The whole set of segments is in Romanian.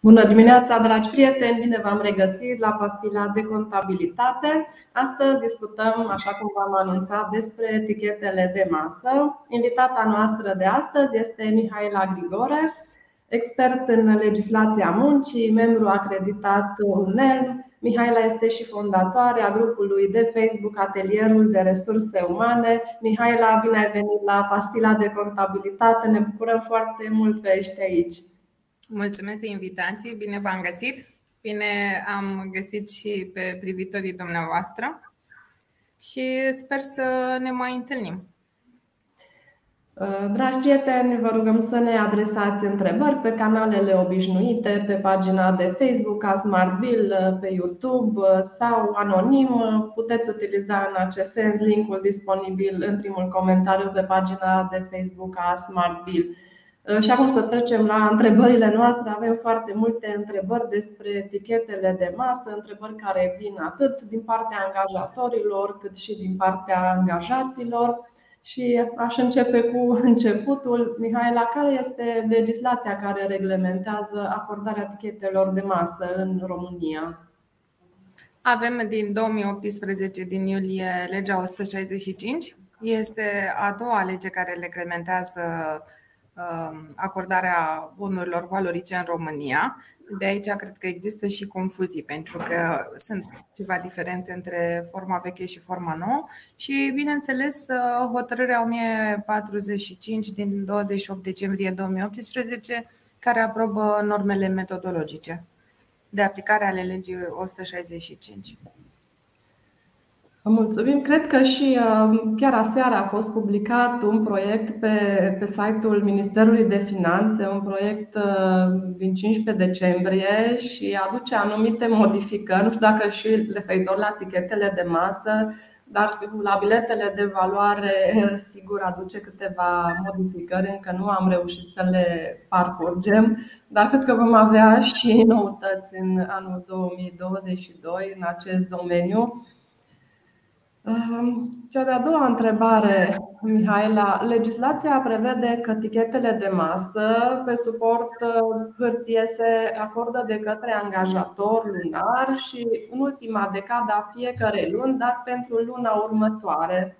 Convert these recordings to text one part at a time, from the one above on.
Bună dimineața, dragi prieteni! Bine v-am regăsit la pastila de contabilitate. Astăzi discutăm, așa cum v-am anunțat, despre etichetele de masă. Invitata noastră de astăzi este Mihaela Grigore, expert în legislația muncii, membru acreditat UNEL. Mihaela este și fondatoarea grupului de Facebook Atelierul de Resurse Umane. Mihaela, bine ai venit la pastila de contabilitate. Ne bucurăm foarte mult că ești aici. Mulțumesc de invitație, bine v-am găsit. Bine am găsit și pe privitorii dumneavoastră și sper să ne mai întâlnim. Dragi prieteni, vă rugăm să ne adresați întrebări pe canalele obișnuite, pe pagina de Facebook a Smartbill, pe YouTube sau anonim. Puteți utiliza în acest sens linkul disponibil în primul comentariu pe pagina de Facebook a Smartbill. Uh, și acum să trecem la întrebările noastre. Avem foarte multe întrebări despre etichetele de masă, întrebări care vin atât din partea angajatorilor cât și din partea angajaților. Și aș începe cu începutul. Mihaela, care este legislația care reglementează acordarea etichetelor de masă în România? Avem din 2018, din iulie, legea 165. Este a doua lege care reglementează Um, acordarea bunurilor valorice în România. De aici cred că există și confuzii, pentru că sunt ceva diferențe între forma veche și forma nouă și, bineînțeles, uh, hotărârea 1045 din 28 decembrie 2018, care aprobă normele metodologice de aplicare ale legii 165. Mulțumim. Cred că și uh, chiar aseară a fost publicat un proiect pe, pe site-ul Ministerului de Finanțe, un proiect uh, din 15 decembrie și aduce anumite modificări, nu știu dacă și referitor la tichetele de masă, dar la biletele de valoare sigur aduce câteva modificări, încă nu am reușit să le parcurgem, dar cred că vom avea și noutăți în anul 2022 în acest domeniu. Cea de-a doua întrebare, Mihaela. Legislația prevede că tichetele de masă pe suport uh, hârtie se acordă de către angajator lunar și în ultima decadă a fiecarei luni, dar pentru luna următoare.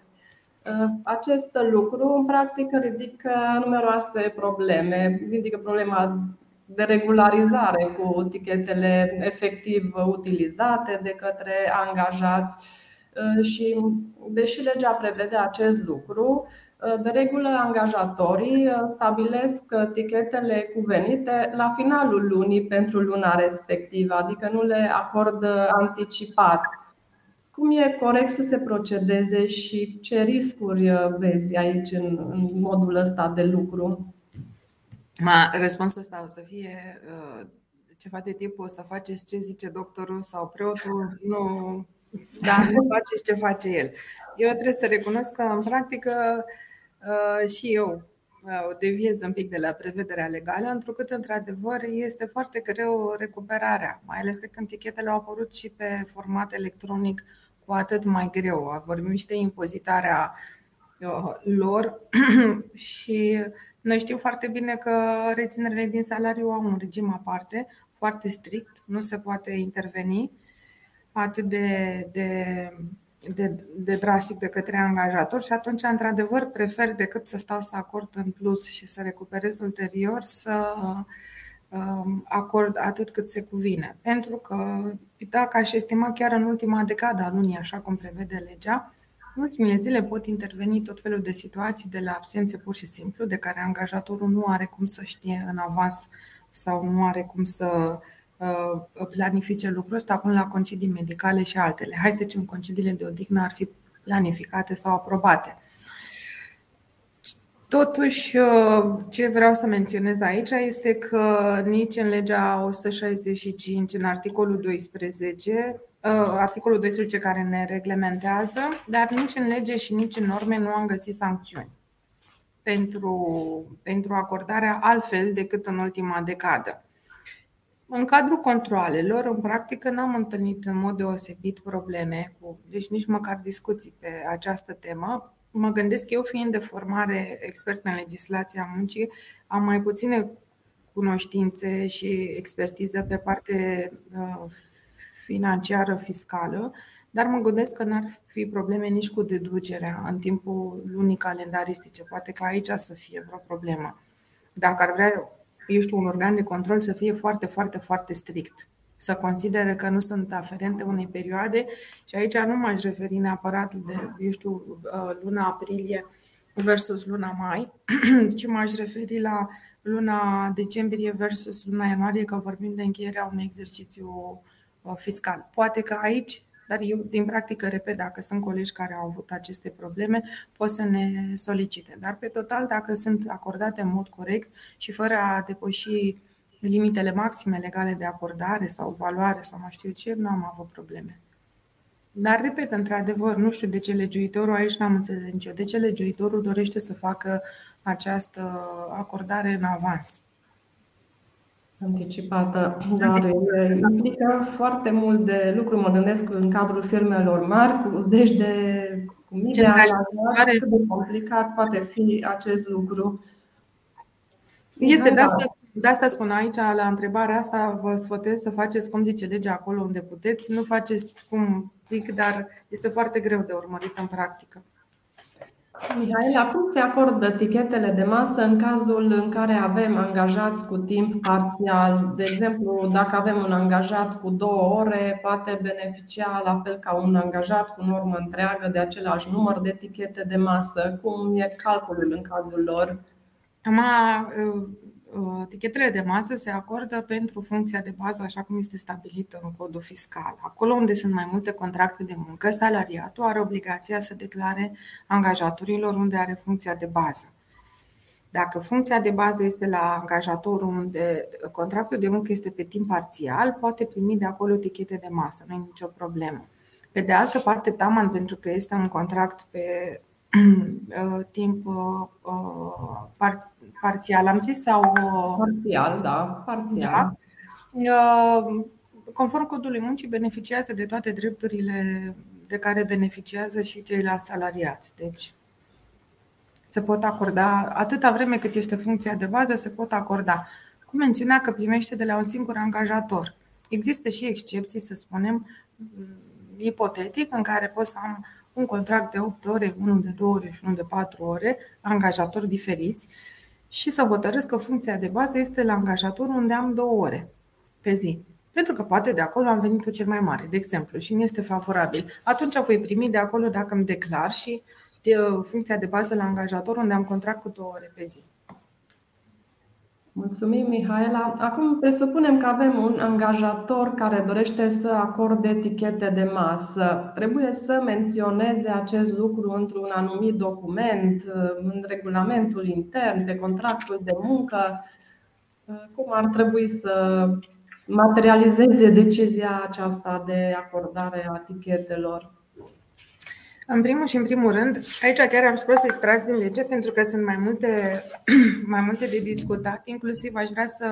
Uh, acest lucru, în practică, ridică numeroase probleme. Ridică problema de regularizare cu tichetele efectiv utilizate de către angajați Uh, și deși legea prevede acest lucru, uh, de regulă angajatorii uh, stabilesc tichetele cuvenite la finalul lunii pentru luna respectivă, adică nu le acordă anticipat. Cum e corect să se procedeze și ce riscuri vezi aici în, în modul ăsta de lucru? Ma, răspunsul ăsta o să fie uh, ceva de tip, o să faceți ce zice doctorul sau preotul, nu da, nu faceți ce face el. Eu trebuie să recunosc că, în practică, uh, și eu uh, deviez un pic de la prevederea legală, întrucât, într-adevăr, este foarte greu recuperarea, mai ales de când tichetele au apărut și pe format electronic, cu atât mai greu. Vorbim și de impozitarea uh, lor și noi știm foarte bine că reținerile din salariu au un regim aparte, foarte strict, nu se poate interveni atât de, de, de, de drastic de către angajator și atunci, într-adevăr, prefer decât să stau să acord în plus și să recuperez ulterior, să um, acord atât cât se cuvine. Pentru că, dacă aș estima chiar în ultima decadă a lunii, așa cum prevede legea, în ultimele zile pot interveni tot felul de situații de la absențe pur și simplu, de care angajatorul nu are cum să știe în avans sau nu are cum să Uh, planifice lucrul ăsta până la concedii medicale și altele. Hai să zicem, concediile de odihnă ar fi planificate sau aprobate. Totuși, uh, ce vreau să menționez aici este că nici în legea 165, în articolul 12, uh, articolul 12 care ne reglementează, dar nici în lege și nici în norme nu am găsit sancțiuni pentru, pentru acordarea altfel decât în ultima decadă. În cadrul controalelor, în practică, n-am întâlnit în mod deosebit probleme, cu, deci nici măcar discuții pe această temă. Mă gândesc eu, fiind de formare expert în legislația muncii, am mai puține cunoștințe și expertiză pe parte financiară, fiscală, dar mă gândesc că n-ar fi probleme nici cu deducerea în timpul lunii calendaristice. Poate că aici să fie vreo problemă. Dacă ar vrea, eu știu, un organ de control să fie foarte, foarte, foarte strict să considere că nu sunt aferente unei perioade și aici nu m-aș referi neapărat de, eu știu, uh, luna aprilie versus luna mai, ci m-aș referi la luna decembrie versus luna ianuarie, că vorbim de încheierea unui exercițiu uh, fiscal. Poate că aici, dar eu din practică repet, dacă sunt colegi care au avut aceste probleme, pot să ne solicite. Dar pe total, dacă sunt acordate în mod corect și fără a depăși limitele maxime legale de acordare sau valoare sau mai știu ce, nu am avut probleme. Dar, repet, într-adevăr, nu știu de ce legiuitorul, aici n-am înțeles nicio, de ce legiuitorul dorește să facă această acordare în avans. Anticipată, dar implică foarte mult de lucru. Mă gândesc în cadrul firmelor mari, cu zeci de cu mii de cât de complicat poate fi acest lucru. Este de asta de asta spun aici, la întrebarea asta, vă sfătuiesc să faceți cum zice legea acolo unde puteți. Nu faceți cum zic, dar este foarte greu de urmărit în practică. Mihaela, cum se acordă etichetele de masă în cazul în care avem angajați cu timp parțial? De exemplu, dacă avem un angajat cu două ore, poate beneficia la fel ca un angajat cu normă întreagă de același număr de etichete de masă. Cum e calculul în cazul lor? Am Uh, tichetele de masă se acordă pentru funcția de bază, așa cum este stabilită în codul fiscal. Acolo unde sunt mai multe contracte de muncă, salariatul are obligația să declare angajatorilor unde are funcția de bază. Dacă funcția de bază este la angajatorul unde contractul de muncă este pe timp parțial, poate primi de acolo tichete de masă, nu e nicio problemă. Pe de altă parte, Taman, pentru că este un contract pe uh, timp uh, parțial, am zis? sau Parțial, da, parțial. Da. Conform codului muncii, beneficiază de toate drepturile de care beneficiază și ceilalți salariați. Deci, se pot acorda, atâta vreme cât este funcția de bază, se pot acorda. Cu mențiunea că primește de la un singur angajator. Există și excepții, să spunem, ipotetic, în care pot să am un contract de 8 ore, unul de 2 ore și unul de 4 ore, angajatori diferiți, și să hotărăsc că funcția de bază este la angajator unde am două ore pe zi. Pentru că poate de acolo am venit cel mai mare, de exemplu, și mi este favorabil. Atunci voi primi de acolo dacă îmi declar și de funcția de bază la angajator unde am contract cu două ore pe zi. Mulțumim, Mihaela. Acum presupunem că avem un angajator care dorește să acorde etichete de masă. Trebuie să menționeze acest lucru într-un anumit document, în regulamentul intern, pe contractul de muncă. Cum ar trebui să materializeze decizia aceasta de acordare a etichetelor? În primul și în primul rând, aici chiar am spus să extras din lege pentru că sunt mai multe, mai multe de discutat. Inclusiv aș vrea să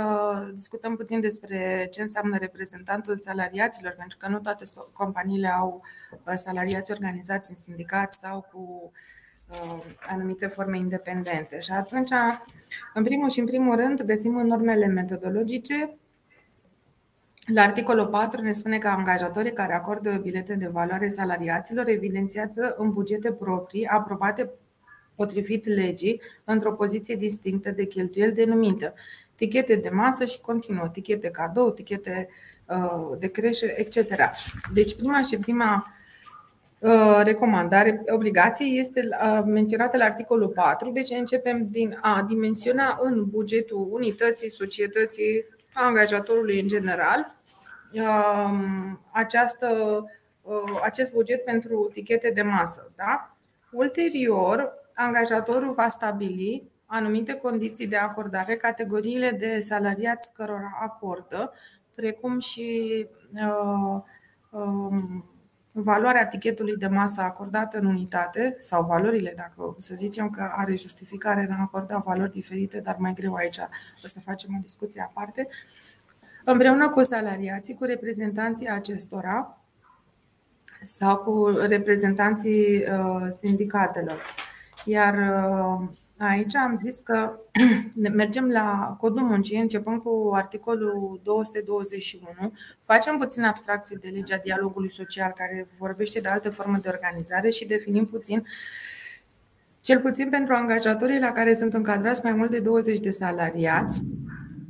discutăm puțin despre ce înseamnă reprezentantul salariaților, pentru că nu toate companiile au uh, salariați organizați în sindicat sau cu uh, anumite forme independente. Și atunci, în primul și în primul rând, găsim în normele metodologice la articolul 4 ne spune că angajatorii care acordă bilete de valoare salariaților evidențiază în bugete proprii aprobate potrivit legii într-o poziție distinctă de cheltuieli denumită tichete de masă și continuă, tichete cadou, tichete uh, de creștere, etc. Deci prima și prima uh, recomandare, obligație este uh, menționată la articolul 4, deci începem din a dimensiona în bugetul unității, societății, angajatorului în general Um, această, uh, acest buget pentru tichete de masă. Da? Ulterior, angajatorul va stabili anumite condiții de acordare, categoriile de salariați cărora acordă, precum și uh, um, valoarea tichetului de masă acordată în unitate sau valorile, dacă să zicem că are justificare în a acorda valori diferite, dar mai greu aici o să facem o discuție aparte, împreună cu salariații, cu reprezentanții acestora sau cu reprezentanții uh, sindicatelor. Iar uh, Aici am zis că mergem la codul muncii, începând cu articolul 221, facem puțin abstracție de legea dialogului social care vorbește de alte forme de organizare și definim puțin, cel puțin pentru angajatorii la care sunt încadrați mai mult de 20 de salariați,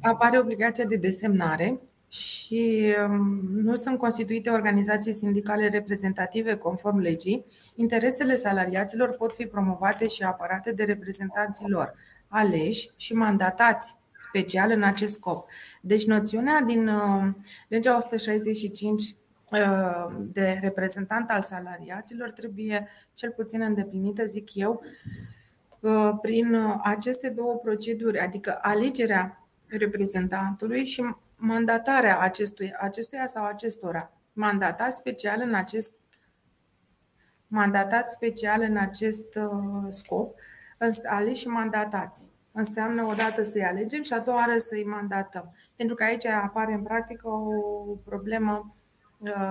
apare obligația de desemnare și um, nu sunt constituite organizații sindicale reprezentative conform legii, interesele salariaților pot fi promovate și apărate de reprezentanții lor, aleși și mandatați special în acest scop. Deci noțiunea din uh, legea 165 uh, de reprezentant al salariaților trebuie cel puțin îndeplinită, zic eu, uh, prin aceste două proceduri, adică alegerea reprezentantului și mandatarea acestui, acestuia sau acestora. Mandatat special în acest mandatat special în acest uh, scop, aleși și mandatați. Înseamnă odată să-i alegem și a doua oară să-i mandatăm. Pentru că aici apare în practică o problemă Uh,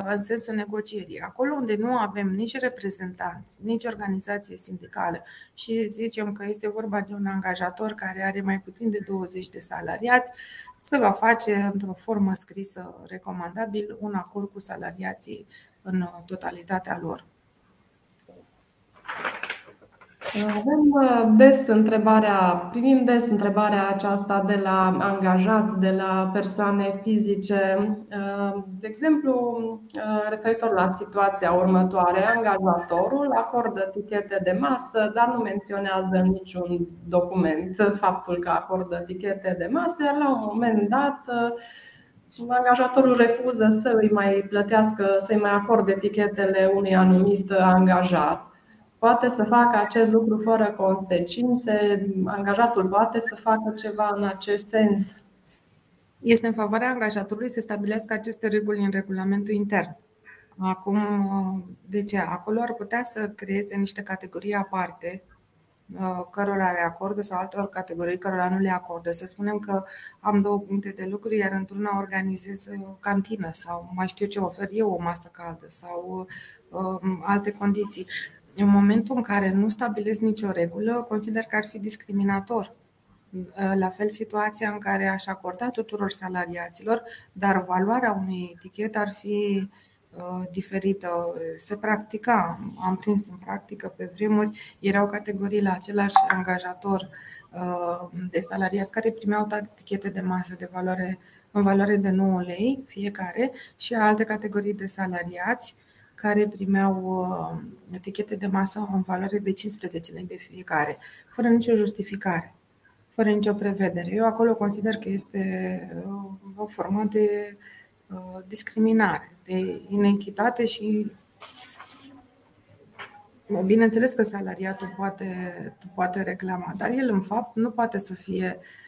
în sensul negocierii. Acolo unde nu avem nici reprezentanți, nici organizație sindicală și zicem că este vorba de un angajator care are mai puțin de 20 de salariați, se va face într-o formă scrisă recomandabil un acord cu salariații în totalitatea lor. Avem uh, des întrebarea, primim des întrebarea aceasta de la angajați, de la persoane fizice. Uh, de exemplu, uh, referitor la situația următoare, angajatorul acordă tichete de masă, dar nu menționează în niciun document faptul că acordă tichete de masă, iar la un moment dat angajatorul refuză să îi mai plătească, să-i mai acorde etichetele unui anumit angajat poate să facă acest lucru fără consecințe, angajatul poate să facă ceva în acest sens. Este în favoarea angajatorului să stabilească aceste reguli în regulamentul intern. Acum, de ce? Acolo ar putea să creeze niște categorii aparte uh, cărora le acordă sau altor categorii cărora nu le acordă. Să spunem că am două puncte de lucru, iar într-una organizez o cantină sau mai știu ce ofer eu o masă caldă sau uh, alte condiții în momentul în care nu stabilesc nicio regulă, consider că ar fi discriminator. La fel, situația în care aș acorda tuturor salariaților, dar valoarea unei etichete ar fi uh, diferită. Se practica, am prins în practică pe vremuri, erau categorii la același angajator uh, de salariați care primeau etichete de masă de valoare, în valoare de 9 lei fiecare și alte categorii de salariați care primeau uh, etichete de masă în valoare de 15 lei de fiecare, fără nicio justificare, fără nicio prevedere. Eu acolo consider că este uh, o formă de uh, discriminare, de inechitate și Bineînțeles că salariatul poate, poate reclama, dar el în fapt nu poate să fie uh,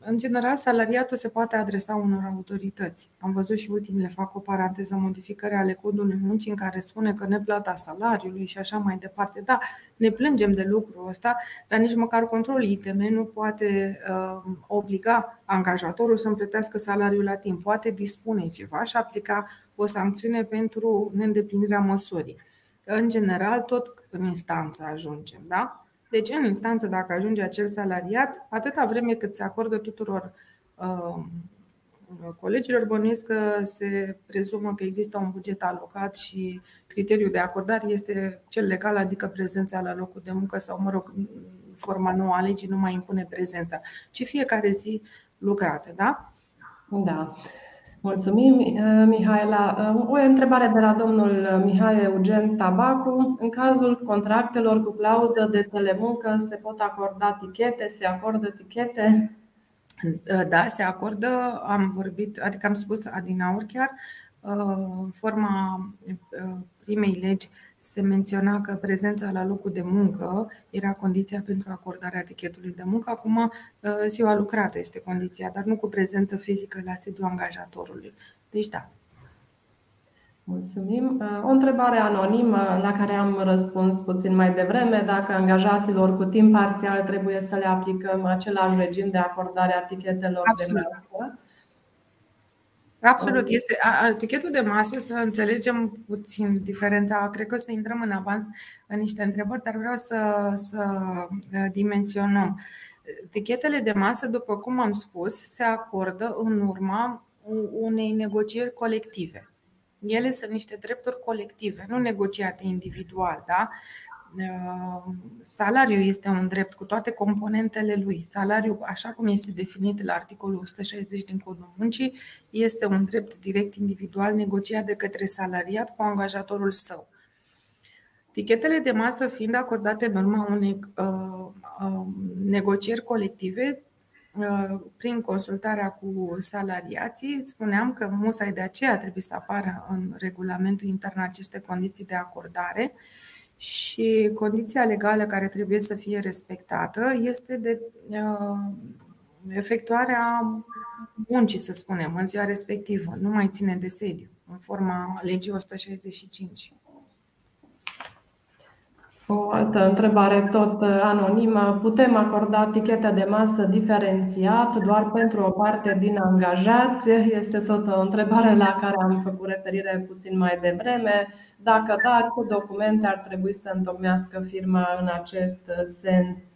în general, salariatul se poate adresa unor autorități. Am văzut și ultimele, fac o paranteză, modificări ale codului muncii în care spune că neplata salariului și așa mai departe. Da, ne plângem de lucrul ăsta, dar nici măcar controlul ITM nu poate uh, obliga angajatorul să îmi salariul la timp. Poate dispune ceva și aplica o sancțiune pentru neîndeplinirea măsurii. În general, tot în instanță ajungem, da? Deci, în instanță, dacă ajunge acel salariat, atâta vreme cât se acordă tuturor uh, colegilor, bănuiesc că se prezumă că există un buget alocat și criteriul de acordare este cel legal, adică prezența la locul de muncă sau, mă rog, forma nouă a legii nu mai impune prezența, ci fiecare zi lucrată, da? Da. Mulțumim, uh, Mihaela. Uh, o întrebare de la domnul Mihai Eugen Tabacu. În cazul contractelor cu clauză de telemuncă, se pot acorda tichete? Se acordă tichete? Uh, da, se acordă. Am vorbit, adică am spus adinaur chiar, forma primei legi se menționa că prezența la locul de muncă era condiția pentru acordarea etichetului de muncă. Acum, uh, ziua lucrată este condiția, dar nu cu prezență fizică la sediul angajatorului. Deci, da. Mulțumim. Uh, o întrebare anonimă la care am răspuns puțin mai devreme. Dacă angajaților cu timp parțial trebuie să le aplicăm același regim de acordare a etichetelor Absolut. de masă? Absolut. Este etichetul de masă, să înțelegem puțin diferența. Cred că o să intrăm în avans în niște întrebări, dar vreau să, să uh, dimensionăm. Etichetele de masă, după cum am spus, se acordă în urma unei negocieri colective. Ele sunt niște drepturi colective, nu negociate individual. Da? Uh, salariul este un drept cu toate componentele lui. Salariul, așa cum este definit la articolul 160 din Codul Muncii, este un drept direct individual negociat de către salariat cu angajatorul său. Tichetele de masă fiind acordate în urma unei uh, uh, negocieri colective, uh, prin consultarea cu salariații, spuneam că musai de aceea trebuie să apară în regulamentul intern aceste condiții de acordare și condiția legală care trebuie să fie respectată este de uh, efectuarea muncii, să spunem, în ziua respectivă. Nu mai ține de sediu, în forma legii 165. O altă întrebare tot anonimă. Putem acorda tichete de masă diferențiat doar pentru o parte din angajați? Este tot o întrebare la care am făcut referire puțin mai devreme. Dacă da, cu documente ar trebui să întocmească firma în acest sens?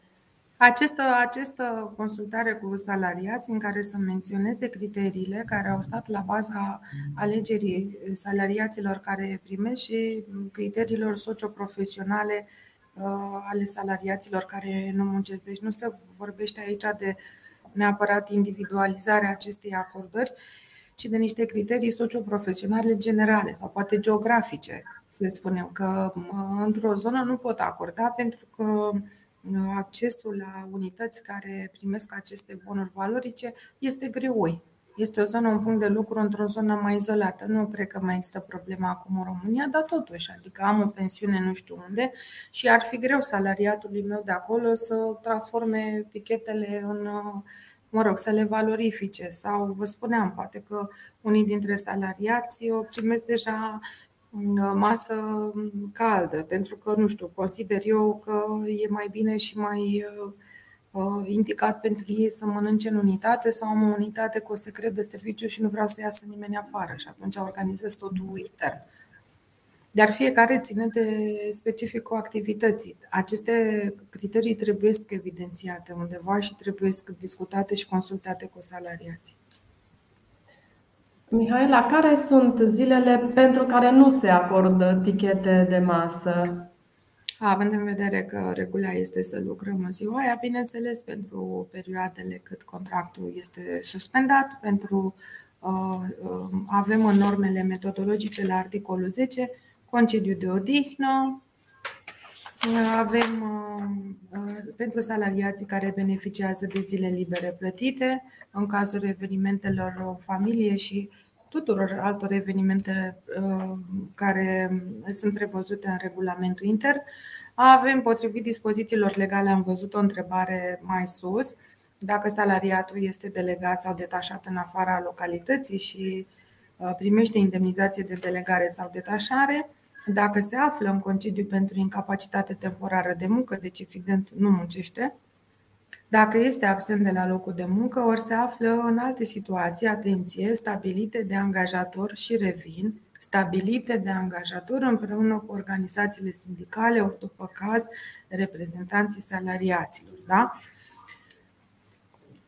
Această, această consultare cu salariați în care să menționeze criteriile care au stat la baza alegerii salariaților care primesc și criteriilor socioprofesionale uh, ale salariaților care nu muncesc. Deci nu se vorbește aici de neapărat individualizarea acestei acordări, ci de niște criterii socioprofesionale generale sau poate geografice. Să spunem că uh, într-o zonă nu pot acorda pentru că accesul la unități care primesc aceste bunuri valorice este greoi. Este o zonă, un punct de lucru într-o zonă mai izolată. Nu cred că mai există problema acum în România, dar totuși, adică am o pensiune nu știu unde și ar fi greu salariatului meu de acolo să transforme etichetele în, mă rog, să le valorifice. Sau vă spuneam, poate că unii dintre salariați o primesc deja masă caldă, pentru că, nu știu, consider eu că e mai bine și mai uh, indicat pentru ei să mănânce în unitate sau am o unitate cu o secret de serviciu și nu vreau să iasă nimeni afară și atunci organizez totul intern. Dar fiecare ține de specificul activității. Aceste criterii trebuie evidențiate undeva și trebuie discutate și consultate cu salariații. Mihaela, care sunt zilele pentru care nu se acordă tichete de masă? Având în vedere că regula este să lucrăm în ziua aia, bineînțeles, pentru perioadele cât contractul este suspendat, pentru uh, uh, avem în normele metodologice la articolul 10 concediu de odihnă, avem uh, pentru salariații care beneficiază de zile libere plătite, în cazul evenimentelor familie și tuturor altor evenimente uh, care sunt prevăzute în regulamentul inter. Avem, potrivit dispozițiilor legale, am văzut o întrebare mai sus, dacă salariatul este delegat sau detașat în afara localității și uh, primește indemnizație de delegare sau detașare, dacă se află în concediu pentru incapacitate temporară de muncă, deci evident nu muncește, dacă este absent de la locul de muncă, ori se află în alte situații, atenție, stabilite de angajator și revin, stabilite de angajator împreună cu organizațiile sindicale, ori după caz reprezentanții salariaților. Da?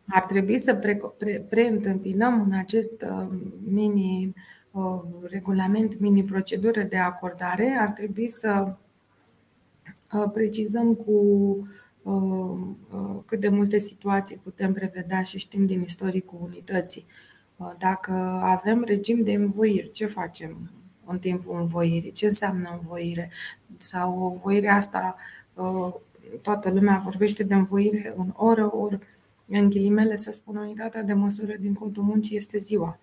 Ar trebui să pre- pre- preîntâmpinăm în acest uh, mini uh, regulament, mini procedură de acordare, ar trebui să uh, precizăm cu Uh, uh, cât de multe situații putem prevedea și știm din istoricul unității. Uh, dacă avem regim de învoiri, ce facem în timpul învoirii? Ce înseamnă învoire? Sau învoirea asta, toată lumea vorbește de învoire în oră, ori în ghilimele să spun unitatea de măsură din codul muncii este ziua.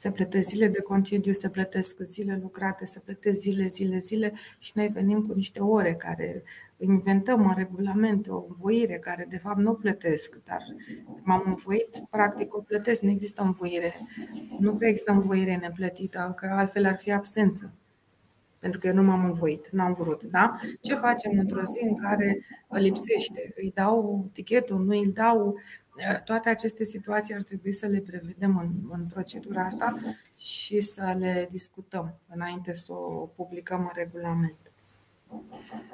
Se plătesc zile de concediu, se plătesc zile lucrate, se plătesc zile, zile, zile și noi venim cu niște ore care inventăm în regulament o învoire care de fapt nu plătesc, dar m-am învoit, practic o plătesc, nu există învoire. Nu există învoire neplătită, că altfel ar fi absență. Pentru că eu nu m-am învoit, n-am vrut. Da? Ce facem într-o zi în care lipsește? Îi dau tichetul, nu îi dau? Toate aceste situații ar trebui să le prevedem în, în procedura asta și să le discutăm înainte să o publicăm în regulament.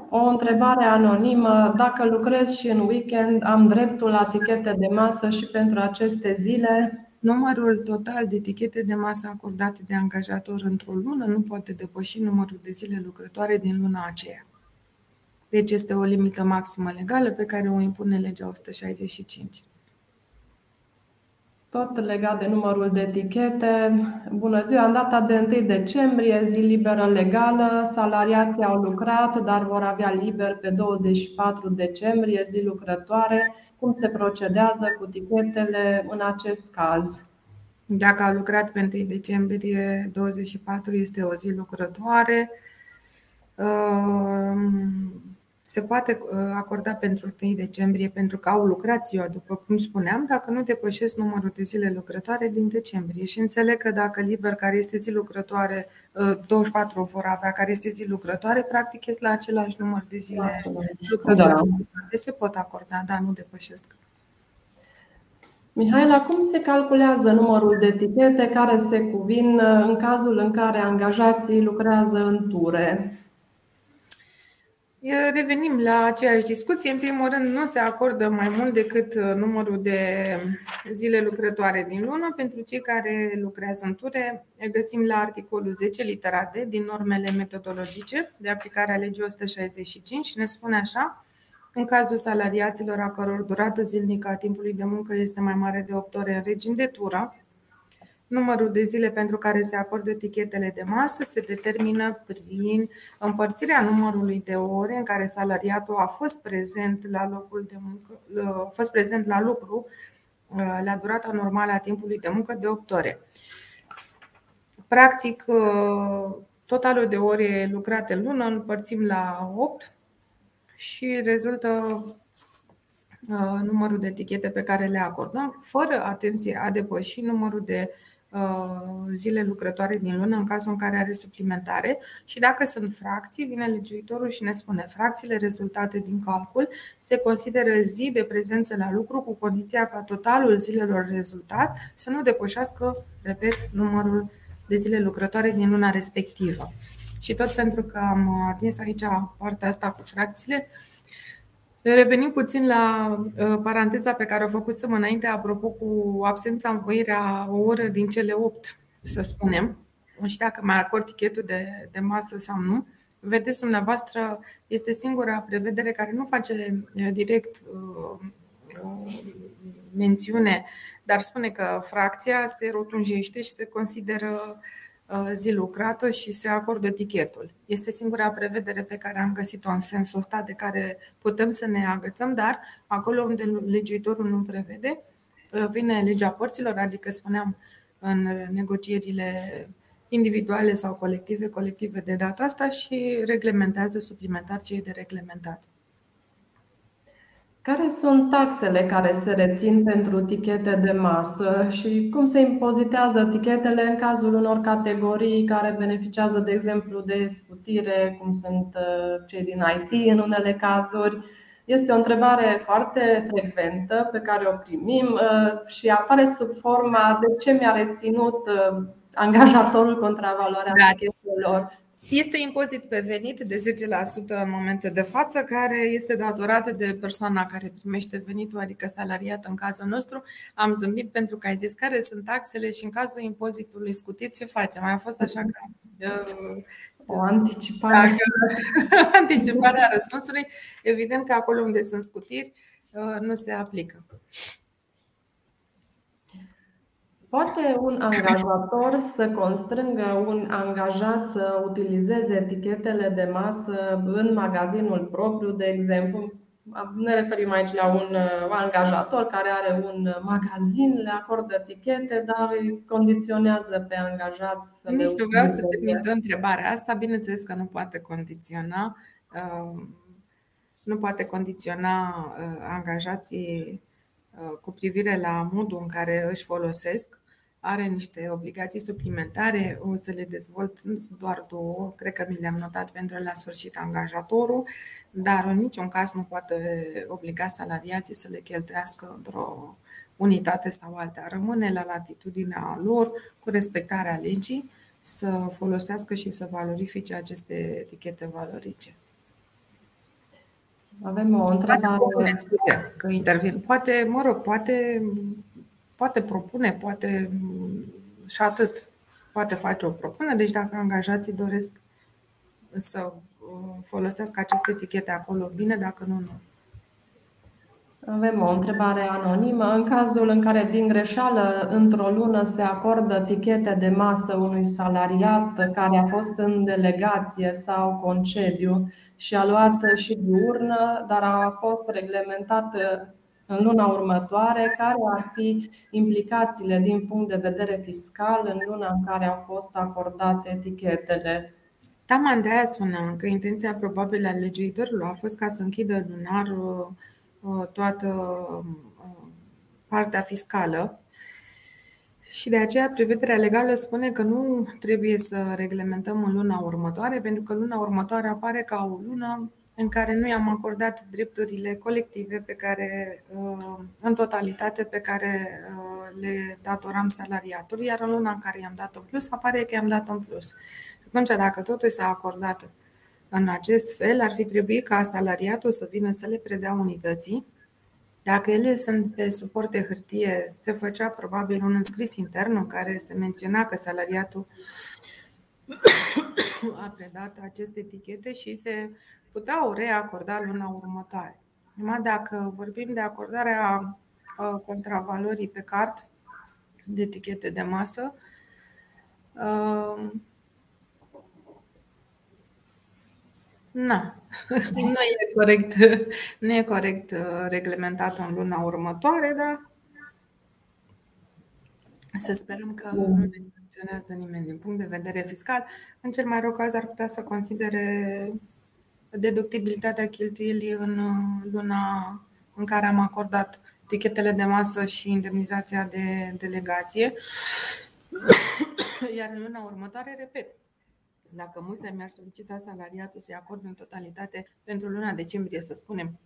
O întrebare anonimă. Dacă lucrez și în weekend, am dreptul la tichete de masă și pentru aceste zile? Numărul total de etichete de masă acordate de angajator într-o lună nu poate depăși numărul de zile lucrătoare din luna aceea. Deci este o limită maximă legală pe care o impune legea 165. Tot legat de numărul de etichete. Bună ziua! În data de 1 decembrie, zi liberă legală, salariații au lucrat, dar vor avea liber pe 24 decembrie, zi lucrătoare. Cum se procedează cu tichetele în acest caz? Dacă au lucrat pe 1 decembrie, 24 este o zi lucrătoare. Se poate acorda pentru 1 decembrie pentru că au lucrat ziua, după cum spuneam, dacă nu depășesc numărul de zile lucrătoare din decembrie. Și înțeleg că dacă liber care este zi lucrătoare, 24 vor avea care este zi lucrătoare, practic este la același număr de zile lucrătoare. Da. Deci se pot acorda, dar nu depășesc. Mihaela, cum se calculează numărul de etichete care se cuvin în cazul în care angajații lucrează în ture? Revenim la aceeași discuție. În primul rând, nu se acordă mai mult decât numărul de zile lucrătoare din lună. Pentru cei care lucrează în ture, găsim la articolul 10, litera D, din normele metodologice de aplicare a legii 165 și ne spune așa în cazul salariaților a căror durată zilnică a timpului de muncă este mai mare de 8 ore în regim de tură, numărul de zile pentru care se acordă etichetele de masă se determină prin împărțirea numărului de ore în care salariatul a fost prezent la locul de muncă, a fost prezent la lucru la durata normală a timpului de muncă de 8 ore. Practic, totalul de ore lucrate în lună împărțim la 8 și rezultă uh, numărul de etichete pe care le acordăm, fără atenție a depăși numărul de uh, zile lucrătoare din lună în cazul în care are suplimentare și dacă sunt fracții, vine legiuitorul și ne spune fracțiile rezultate din calcul se consideră zi de prezență la lucru cu condiția ca totalul zilelor rezultat să nu depășească, repet, numărul de zile lucrătoare din luna respectivă. Și tot pentru că am atins aici partea asta cu fracțiile, revenim puțin la uh, paranteza pe care o făcusem înainte, apropo cu absența învoirea o oră din cele opt, să spunem, și dacă mai acord tichetul de, de masă sau nu. Vedeți, dumneavoastră, este singura prevedere care nu face uh, direct uh, mențiune, dar spune că fracția se rotunjește și se consideră Uh, zi lucrată și se acordă tichetul. Este singura prevedere pe care am găsit-o în sensul ăsta de care putem să ne agățăm, dar acolo unde legiuitorul nu prevede, uh, vine legea părților, adică spuneam în negocierile individuale sau colective, colective de data asta și reglementează suplimentar ce e de reglementat. Care sunt taxele care se rețin pentru tichete de masă și cum se impozitează tichetele în cazul unor categorii care beneficiază, de exemplu, de scutire, cum sunt uh, cei din IT în unele cazuri? Este o întrebare foarte frecventă pe care o primim uh, și apare sub forma de ce mi-a reținut uh, angajatorul contravaloarea da. tichetelor este impozit pe venit de 10% în momentul de față, care este datorat de persoana care primește venitul, adică salariat în cazul nostru. Am zâmbit pentru că ai zis care sunt taxele și în cazul impozitului scutit ce facem. Mai a fost așa că uh, o anticipare. anticipare a răspunsului. Evident că acolo unde sunt scutiri uh, nu se aplică. Poate un angajator să constrângă un angajat să utilizeze etichetele de masă în magazinul propriu, de exemplu. Ne referim aici la un uh, angajator care are un magazin, le acordă etichete, dar îi condiționează pe angajați să Nici le nu vreau să termin întrebarea asta. Bineînțeles că nu poate condiționa uh, nu poate condiționa uh, angajații cu privire la modul în care își folosesc are niște obligații suplimentare, o să le dezvolt, nu sunt doar două, cred că mi le-am notat pentru la sfârșit angajatorul, dar în niciun caz nu poate obliga salariații să le cheltuiască într-o unitate sau alta. Rămâne la latitudinea lor, cu respectarea legii, să folosească și să valorifice aceste etichete valorice. Avem o întrebare. Poate, scuze că intervin. Poate, mă rog, poate, poate propune, poate și atât. Poate face o propunere, deci dacă angajații doresc să uh, folosească aceste etichete acolo, bine, dacă nu, nu. Avem o întrebare anonimă. În cazul în care din greșeală într-o lună se acordă tichete de masă unui salariat care a fost în delegație sau concediu și a luat și diurnă, dar a fost reglementat în luna următoare, care ar fi implicațiile din punct de vedere fiscal în luna în care au fost acordate etichetele? Taman de aia spuneam că intenția probabilă a legiuitorului a fost ca să închidă lunar Uh, toată uh, partea fiscală și de aceea prevederea legală spune că nu trebuie să reglementăm în luna următoare, pentru că luna următoare apare ca o lună în care nu i-am acordat drepturile colective pe care, uh, în totalitate pe care le datoram salariatului, iar în luna în care i-am dat în plus, apare că i-am dat în plus. Atunci, dacă totul s-a acordat în acest fel, ar fi trebuit ca salariatul să vină să le predea unității. Dacă ele sunt pe suporte hârtie, se făcea probabil un înscris intern în care se menționa că salariatul a predat aceste etichete și se puteau reacorda luna următoare. Numai dacă vorbim de acordarea contravalorii pe card de etichete de masă, Na, nu e corect, nu e corect uh, reglementat în luna următoare, dar să sperăm că nu ne sancționează nimeni din punct de vedere fiscal. În cel mai rău caz ar putea să considere deductibilitatea cheltuielii în uh, luna în care am acordat tichetele de masă și indemnizația de delegație. Iar în luna următoare, repet, dacă Musa mi-ar solicita salariatul să-i acord în totalitate pentru luna decembrie, să spunem,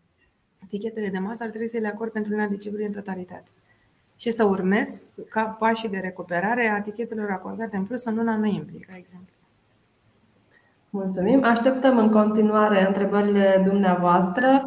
etichetele de masă, ar trebui să le acord pentru luna decembrie în totalitate. Și să urmez ca pașii de recuperare a etichetelor acordate în plus în luna noiembrie, ca exemplu. Mulțumim. Așteptăm în continuare întrebările dumneavoastră.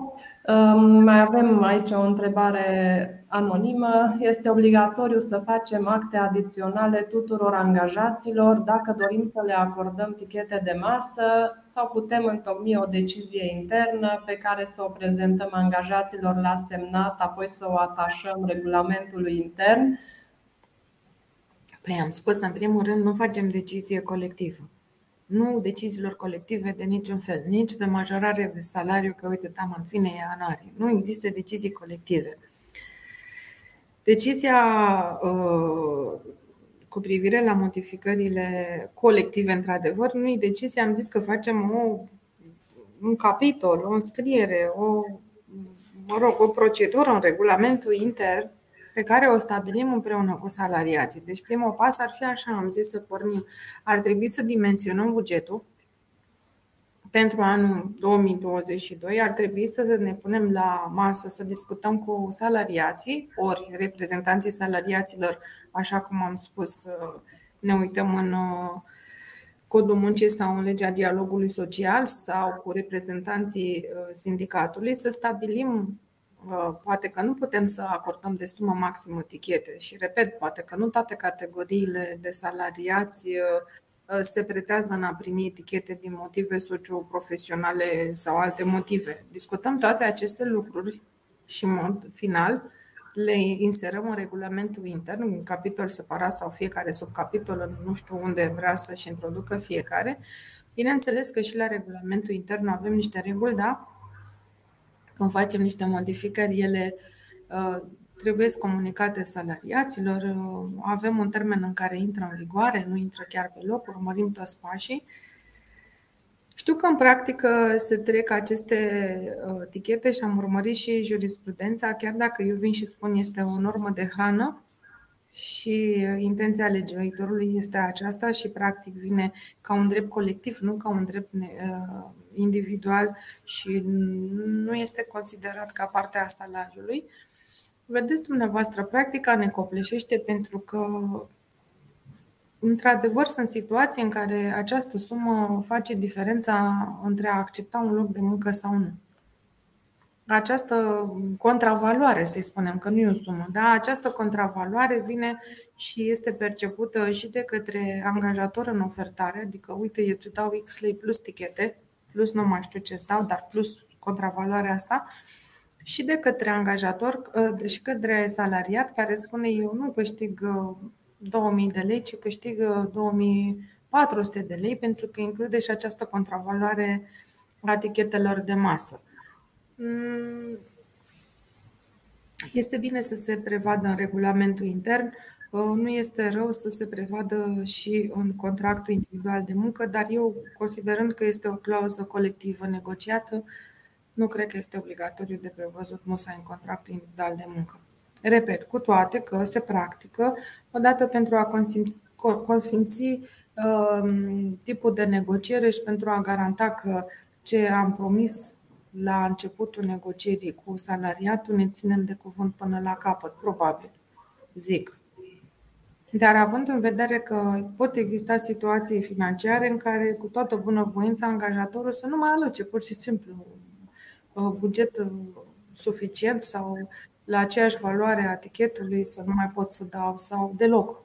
Mai avem aici o întrebare anonimă. Este obligatoriu să facem acte adiționale tuturor angajaților dacă dorim să le acordăm tichete de masă sau putem întocmi o decizie internă pe care să o prezentăm angajaților la semnat, apoi să o atașăm regulamentului intern? Păi am spus, în primul rând, nu facem decizie colectivă nu deciziilor colective de niciun fel, nici pe majorare de salariu, că uite, tam în fine e anari. Nu există decizii colective. Decizia uh, cu privire la modificările colective, într-adevăr, nu e decizia, am zis că facem o, un capitol, o înscriere, o, mă rog, o procedură, un regulamentul intern pe care o stabilim împreună cu salariații. Deci primul pas ar fi așa, am zis să pornim. Ar trebui să dimensionăm bugetul pentru anul 2022 ar trebui să ne punem la masă să discutăm cu salariații, ori reprezentanții salariaților, așa cum am spus, ne uităm în codul muncii sau în legea dialogului social sau cu reprezentanții sindicatului să stabilim poate că nu putem să acordăm de sumă maximă tichete și, repet, poate că nu toate categoriile de salariați uh, se pretează în a primi etichete din motive socioprofesionale sau alte motive. Discutăm toate aceste lucruri și, în mod final, le inserăm în regulamentul intern, în capitol separat sau fiecare subcapitol, nu știu unde vrea să-și introducă fiecare. Bineînțeles că și la regulamentul intern avem niște reguli, da? Când facem niște modificări, ele uh, trebuie comunicate salariaților. Uh, avem un termen în care intră în vigoare, nu intră chiar pe loc, urmărim toți pașii. Știu că în practică se trec aceste uh, tichete și am urmărit și jurisprudența, chiar dacă eu vin și spun este o normă de hrană, și intenția legiuitorului este aceasta și practic vine ca un drept colectiv, nu ca un drept individual și nu este considerat ca parte a salariului. Vedeți dumneavoastră, practica ne copleșește pentru că Într-adevăr, sunt situații în care această sumă face diferența între a accepta un loc de muncă sau nu. Această contravaloare, să spunem, că nu e o sumă, da? această contravaloare vine și este percepută și de către angajator în ofertare, adică, uite, eu îți dau X lei plus tichete, plus nu mai știu ce stau, dar plus contravaloarea asta, și de către angajator și către salariat care spune eu nu câștig 2000 de lei, ci câștigă 2400 de lei pentru că include și această contravaloare a etichetelor de masă. Mm, este bine să se prevadă în regulamentul intern, uh, nu este rău să se prevadă și în contractul individual de muncă, dar eu, considerând că este o clauză colectivă negociată, nu cred că este obligatoriu de prevăzut musai în contractul individual de muncă. Repet, cu toate că se practică odată pentru a consfinți um, tipul de negociere și pentru a garanta că ce am promis la începutul negocierii cu salariatul ne ținem de cuvânt până la capăt, probabil, zic. Dar având în vedere că pot exista situații financiare în care, cu toată bunăvoința, angajatorul să nu mai aloce pur și simplu uh, buget uh, suficient sau la aceeași valoare a tichetului să nu mai pot să dau sau deloc.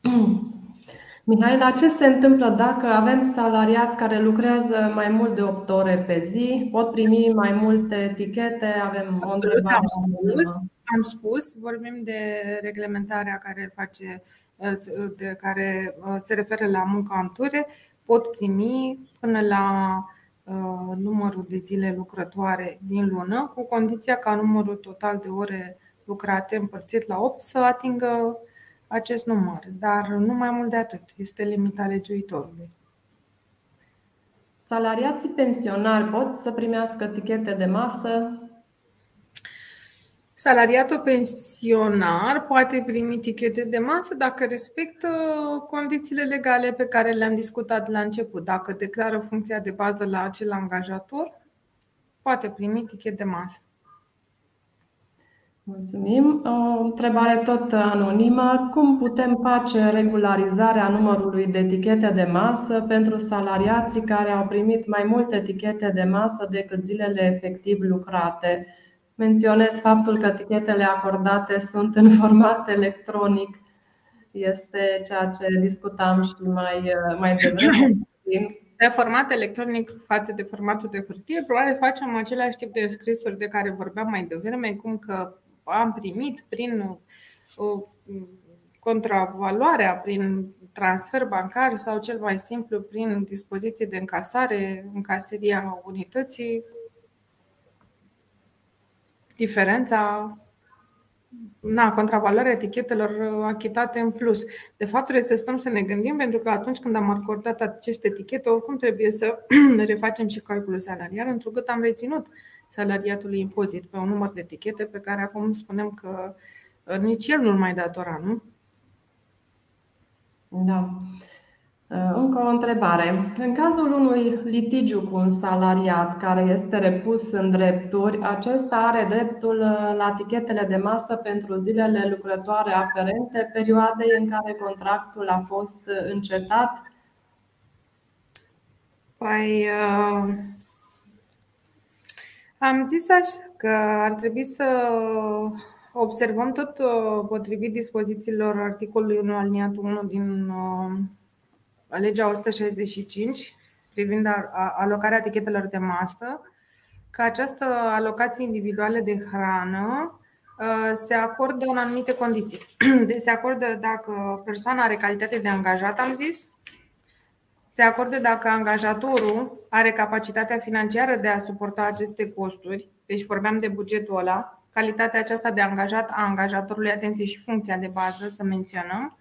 Mihaela, ce se întâmplă dacă avem salariați care lucrează mai mult de 8 ore pe zi, pot primi mai multe etichete? Avem Absolut, o întrebare. Am spus, am spus, vorbim de reglementarea care face de care se referă la munca în ture, pot primi până la Uh, numărul de zile lucrătoare din lună, cu condiția ca numărul total de ore lucrate împărțit la 8 să atingă acest număr, dar nu mai mult de atât. Este limita legiuitorului. Salariații pensionari pot să primească tichete de masă Salariatul pensionar poate primi tichete de masă dacă respectă condițiile legale pe care le-am discutat la început. Dacă declară funcția de bază la acel angajator, poate primi tichet de masă. Mulțumim. O întrebare tot anonimă. Cum putem face regularizarea numărului de etichete de masă pentru salariații care au primit mai multe etichete de masă decât zilele efectiv lucrate? Menționez faptul că etichetele acordate sunt în format electronic. Este ceea ce discutam și mai, mai devreme. De format electronic față de formatul de hârtie, probabil facem același tip de scrisuri de care vorbeam mai devreme, cum că am primit prin o contravaloarea, prin transfer bancar sau cel mai simplu prin dispoziție de încasare în caseria unității diferența na, contravaloarea etichetelor achitate în plus. De fapt, trebuie să stăm să ne gândim, pentru că atunci când am acordat aceste etichete, oricum trebuie să refacem și calculul salarial, întrucât am reținut salariatului impozit pe un număr de etichete pe care acum spunem că uh, nici el nu-l mai datora, nu? Da. Uh, încă o întrebare. În cazul unui litigiu cu un salariat care este repus în drepturi, acesta are dreptul uh, la tichetele de masă pentru zilele lucrătoare aferente perioadei în care contractul a fost uh, încetat? Păi, uh, am zis așa că ar trebui să observăm tot potrivit dispozițiilor articolului 1 aliniatul 1 din legea 165 privind alocarea etichetelor de masă, că această alocație individuală de hrană uh, se acordă în anumite condiții. Deci se acordă dacă persoana are calitate de angajat, am zis, se acordă dacă angajatorul are capacitatea financiară de a suporta aceste costuri, deci vorbeam de bugetul ăla, calitatea aceasta de angajat a angajatorului, atenție și funcția de bază, să menționăm,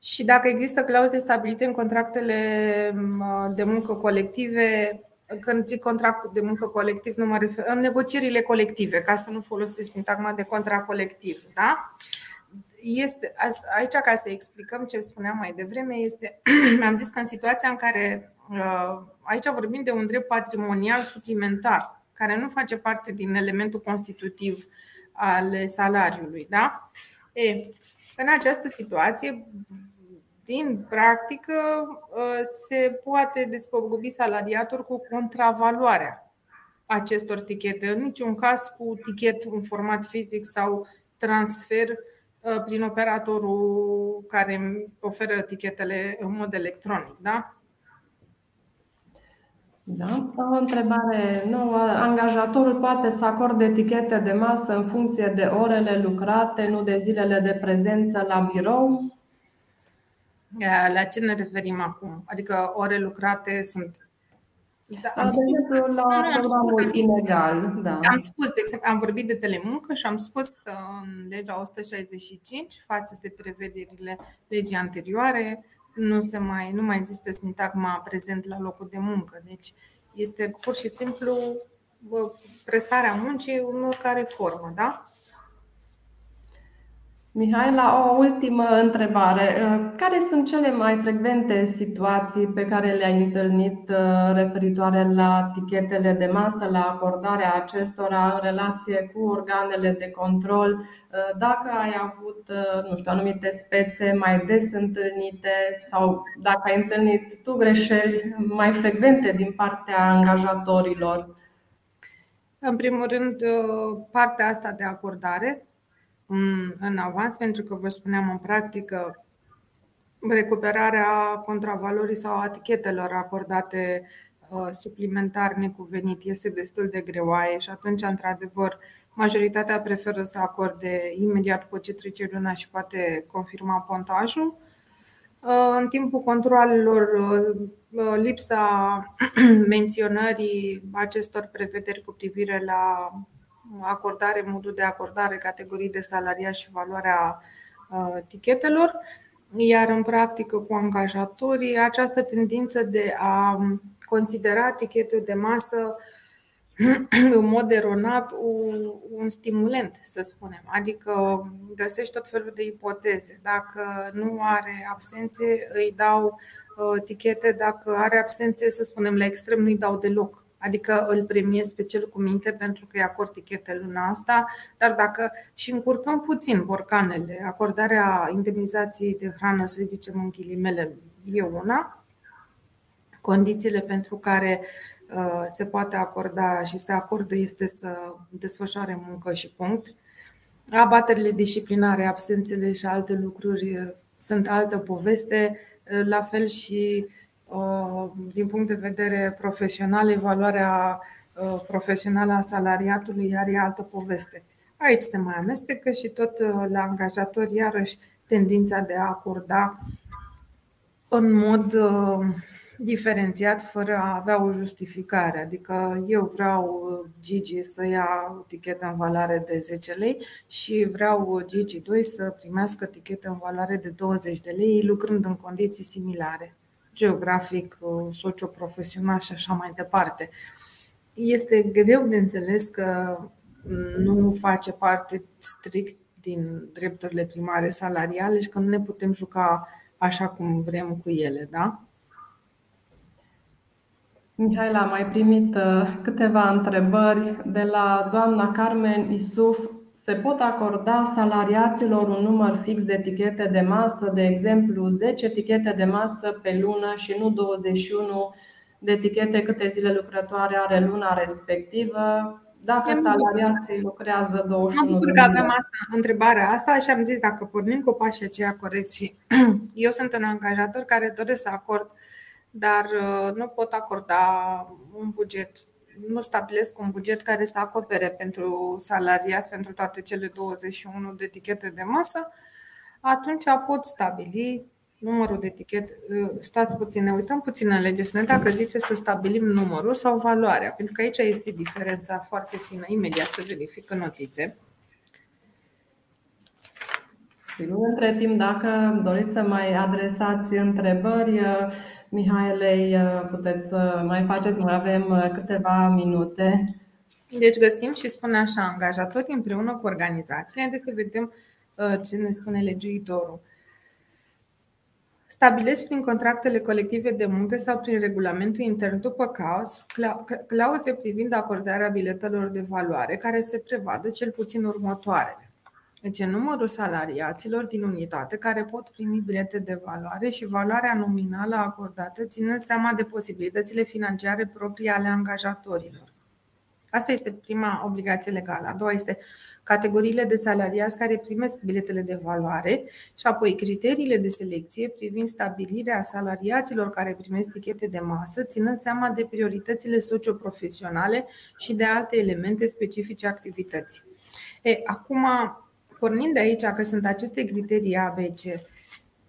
și dacă există clauze stabilite în contractele de muncă colective când zic contract de muncă colectiv, nu mă refer în negocierile colective, ca să nu folosesc sintagma de contract colectiv. Da? Este, aici, ca să explicăm ce spuneam mai devreme, este, mi-am zis că în situația în care uh, aici vorbim de un drept patrimonial suplimentar, care nu face parte din elementul constitutiv al salariului. Da? E, în această situație, din practică, ă, se poate despăgubi salariatul cu contravaloarea acestor tichete. În niciun caz cu tichet în format fizic sau transfer ă, prin operatorul care oferă tichetele în mod electronic. Da? Da. O întrebare nouă. Angajatorul poate să acorde etichete de masă în funcție de orele lucrate, nu de zilele de prezență la birou? La ce ne referim acum? Adică ore lucrate sunt da, am de exemplu, la programul ilegal. Da. Am spus, de exemplu, am vorbit de telemuncă și am spus că în legea 165, față de prevederile legii anterioare, nu, se mai, nu mai există sintagma prezent la locul de muncă. Deci este pur și simplu prestarea muncii în oricare formă. Da? Mihaela, o ultimă întrebare. Uh, care sunt cele mai frecvente situații pe care le-ai întâlnit uh, referitoare la tichetele de masă, la acordarea acestora în relație cu organele de control? Uh, dacă ai avut, nu știu, anumite spețe mai des întâlnite sau dacă ai întâlnit tu greșeli mai frecvente din partea angajatorilor? În primul rând, partea asta de acordare, în avans, pentru că vă spuneam în practică recuperarea contravalorii sau etichetelor acordate uh, suplimentar necuvenit este destul de greoaie și atunci, într-adevăr, majoritatea preferă să acorde imediat după ce trece luna și poate confirma pontajul. Uh, în timpul controlelor, uh, lipsa menționării acestor prevederi cu privire la acordare, modul de acordare, categorii de salariat și valoarea uh, tichetelor, iar în practică cu angajatorii această tendință de a considera tichetul de masă în mod eronat un stimulent, să spunem. Adică găsești tot felul de ipoteze. Dacă nu are absențe, îi dau uh, tichete. Dacă are absențe, să spunem, la extrem, nu îi dau deloc. Adică îl premiez pe cel cu minte pentru că îi acord tichete luna asta, dar dacă și încurcăm puțin borcanele, acordarea indemnizației de hrană, să zicem în ghilimele, e una, condițiile pentru care uh, se poate acorda și se acordă este să desfășoare muncă și punct. Abaterile disciplinare, absențele și alte lucruri uh, sunt altă poveste, uh, la fel și Uh, din punct de vedere profesional, evaluarea uh, profesională a salariatului iar e altă poveste. Aici se mai amestecă și tot uh, la angajator iarăși tendința de a acorda în mod diferențiat fără a avea o justificare. Adică eu vreau Gigi să ia o tichetă în valoare de 10 lei și vreau Gigi 2 să primească tichetă în valoare de 20 de lei, lucrând în condiții similare geografic, uh, socioprofesional și așa mai departe. Este greu de înțeles că nu face parte strict din drepturile primare salariale și că nu ne putem juca așa cum vrem cu ele, da? Mihaela, am mai primit uh, câteva întrebări de la doamna Carmen Isuf se pot acorda salariaților un număr fix de etichete de masă, de exemplu 10 etichete de masă pe lună și nu 21 de etichete câte zile lucrătoare are luna respectivă, dacă salariații lucrează 21 Mă bucur că avem asta, întrebarea asta și am zis dacă pornim cu pașii aceia corect și eu sunt un angajator care doresc să acord, dar uh, nu pot acorda un buget nu stabilesc un buget care să acopere pentru salariați pentru toate cele 21 de etichete de masă, atunci pot stabili numărul de etichete. Stați puțin, ne uităm puțin în lege să ne dacă zice să stabilim numărul sau valoarea, pentru că aici este diferența foarte fină. Imediat să verifică notițe. Între timp, dacă doriți să mai adresați întrebări, Mihaelei, puteți să mai faceți, mai avem câteva minute. Deci găsim și spune așa, angajatorii împreună cu organizațiile, haideți să vedem ce ne spune legiuitorul. Stabilesc prin contractele colective de muncă sau prin regulamentul intern după caz clauze privind acordarea biletelor de valoare care se prevadă cel puțin următoarele. Deci numărul salariaților din unitate care pot primi bilete de valoare și valoarea nominală acordată ținând seama de posibilitățile financiare proprii ale angajatorilor. Asta este prima obligație legală. A doua este categoriile de salariați care primesc biletele de valoare și apoi criteriile de selecție privind stabilirea salariaților care primesc tichete de masă, ținând seama de prioritățile socioprofesionale și de alte elemente specifice activității. E, acum, pornind de aici că sunt aceste criterii ABC,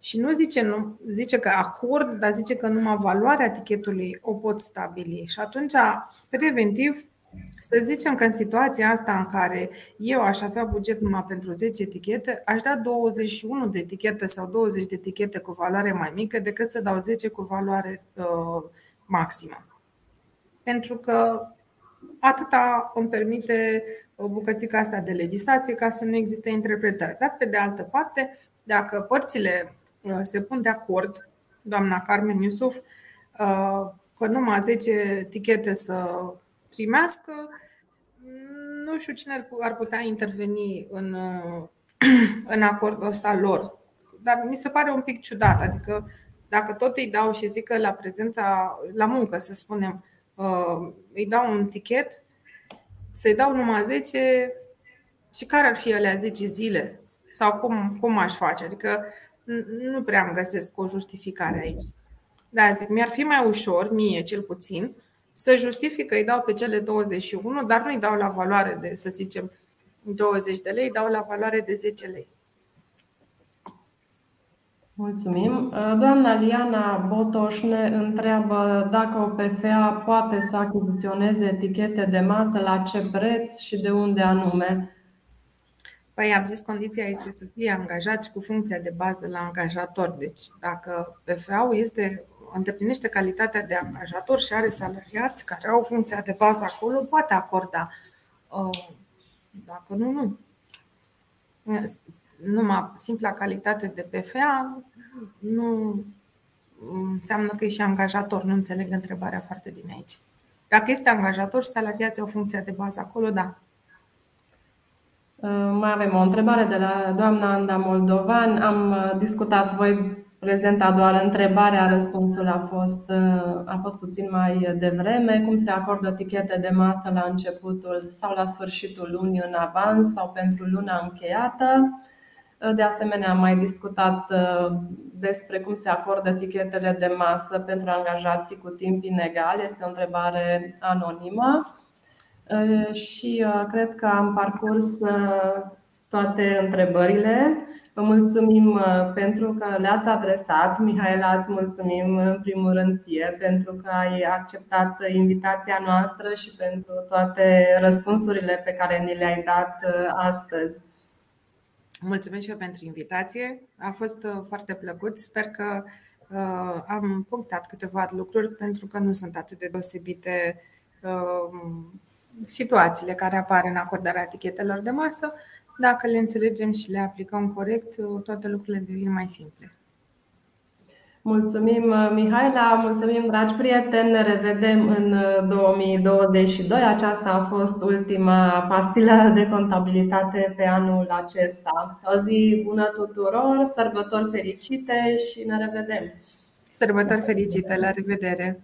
și nu zice, nu, zice că acord, dar zice că numai valoarea tichetului o pot stabili. Și atunci, preventiv, să zicem că în situația asta în care eu aș avea buget numai pentru 10 etichete, aș da 21 de etichete sau 20 de etichete cu valoare mai mică decât să dau 10 cu valoare uh, maximă. Pentru că atâta îmi permite o bucățică asta de legislație ca să nu existe interpretări. Dar, pe de altă parte, dacă părțile uh, se pun de acord, doamna Carmen Iusuf, uh, că numai 10 etichete să primească, nu știu cine ar putea interveni în, în acordul ăsta lor. Dar mi se pare un pic ciudat. Adică, dacă tot îi dau și zic că la prezența, la muncă, să spunem, uh, îi dau un tichet, să-i dau numai 10 și care ar fi alea 10 zile? Sau cum, cum aș face? Adică nu prea îmi găsesc o justificare aici. Da, zic, mi-ar fi mai ușor, mie cel puțin, să justifică, îi dau pe cele 21, dar nu îi dau la valoare de, să zicem, 20 de lei, îi dau la valoare de 10 lei. Mulțumim. Doamna Liana Botoș ne întreabă dacă OPFA poate să achiziționeze etichete de masă, la ce preț și de unde anume. Păi am zis, condiția este să fie angajați cu funcția de bază la angajator. Deci dacă PFA-ul este îndeplinește calitatea de angajator și are salariați care au funcția de bază acolo, poate acorda. Uh, dacă nu, nu. Numai simpla calitate de PFA nu înseamnă că e și angajator. Nu înțeleg întrebarea foarte bine aici. Dacă este angajator și salariații au funcția de bază acolo, da. Uh, mai avem o întrebare de la doamna Anda Moldovan. Am uh, discutat, voi prezenta doar întrebarea, răspunsul a fost, a fost puțin mai devreme. Cum se acordă tichete de masă la începutul sau la sfârșitul lunii în avans sau pentru luna încheiată? De asemenea, am mai discutat uh, despre cum se acordă tichetele de masă pentru angajații cu timp inegal. Este o întrebare anonimă uh, și uh, cred că am parcurs toate întrebările. Vă mulțumim uh, pentru că le-ați adresat. Mihaela, îți mulțumim în primul rând ție pentru că ai acceptat invitația noastră și pentru toate răspunsurile pe care ni le-ai dat uh, astăzi. Mulțumesc și eu pentru invitație. A fost uh, foarte plăcut. Sper că am punctat câteva lucruri pentru că nu sunt atât de deosebite situațiile care apar în acordarea etichetelor de masă. Dacă le înțelegem și le aplicăm corect, toate lucrurile devin mai simple. Mulțumim, Mihaela, mulțumim, dragi prieteni. Ne revedem în 2022. Aceasta a fost ultima pastilă de contabilitate pe anul acesta. O zi bună tuturor, sărbători fericite și ne revedem! Sărbători fericite, la revedere!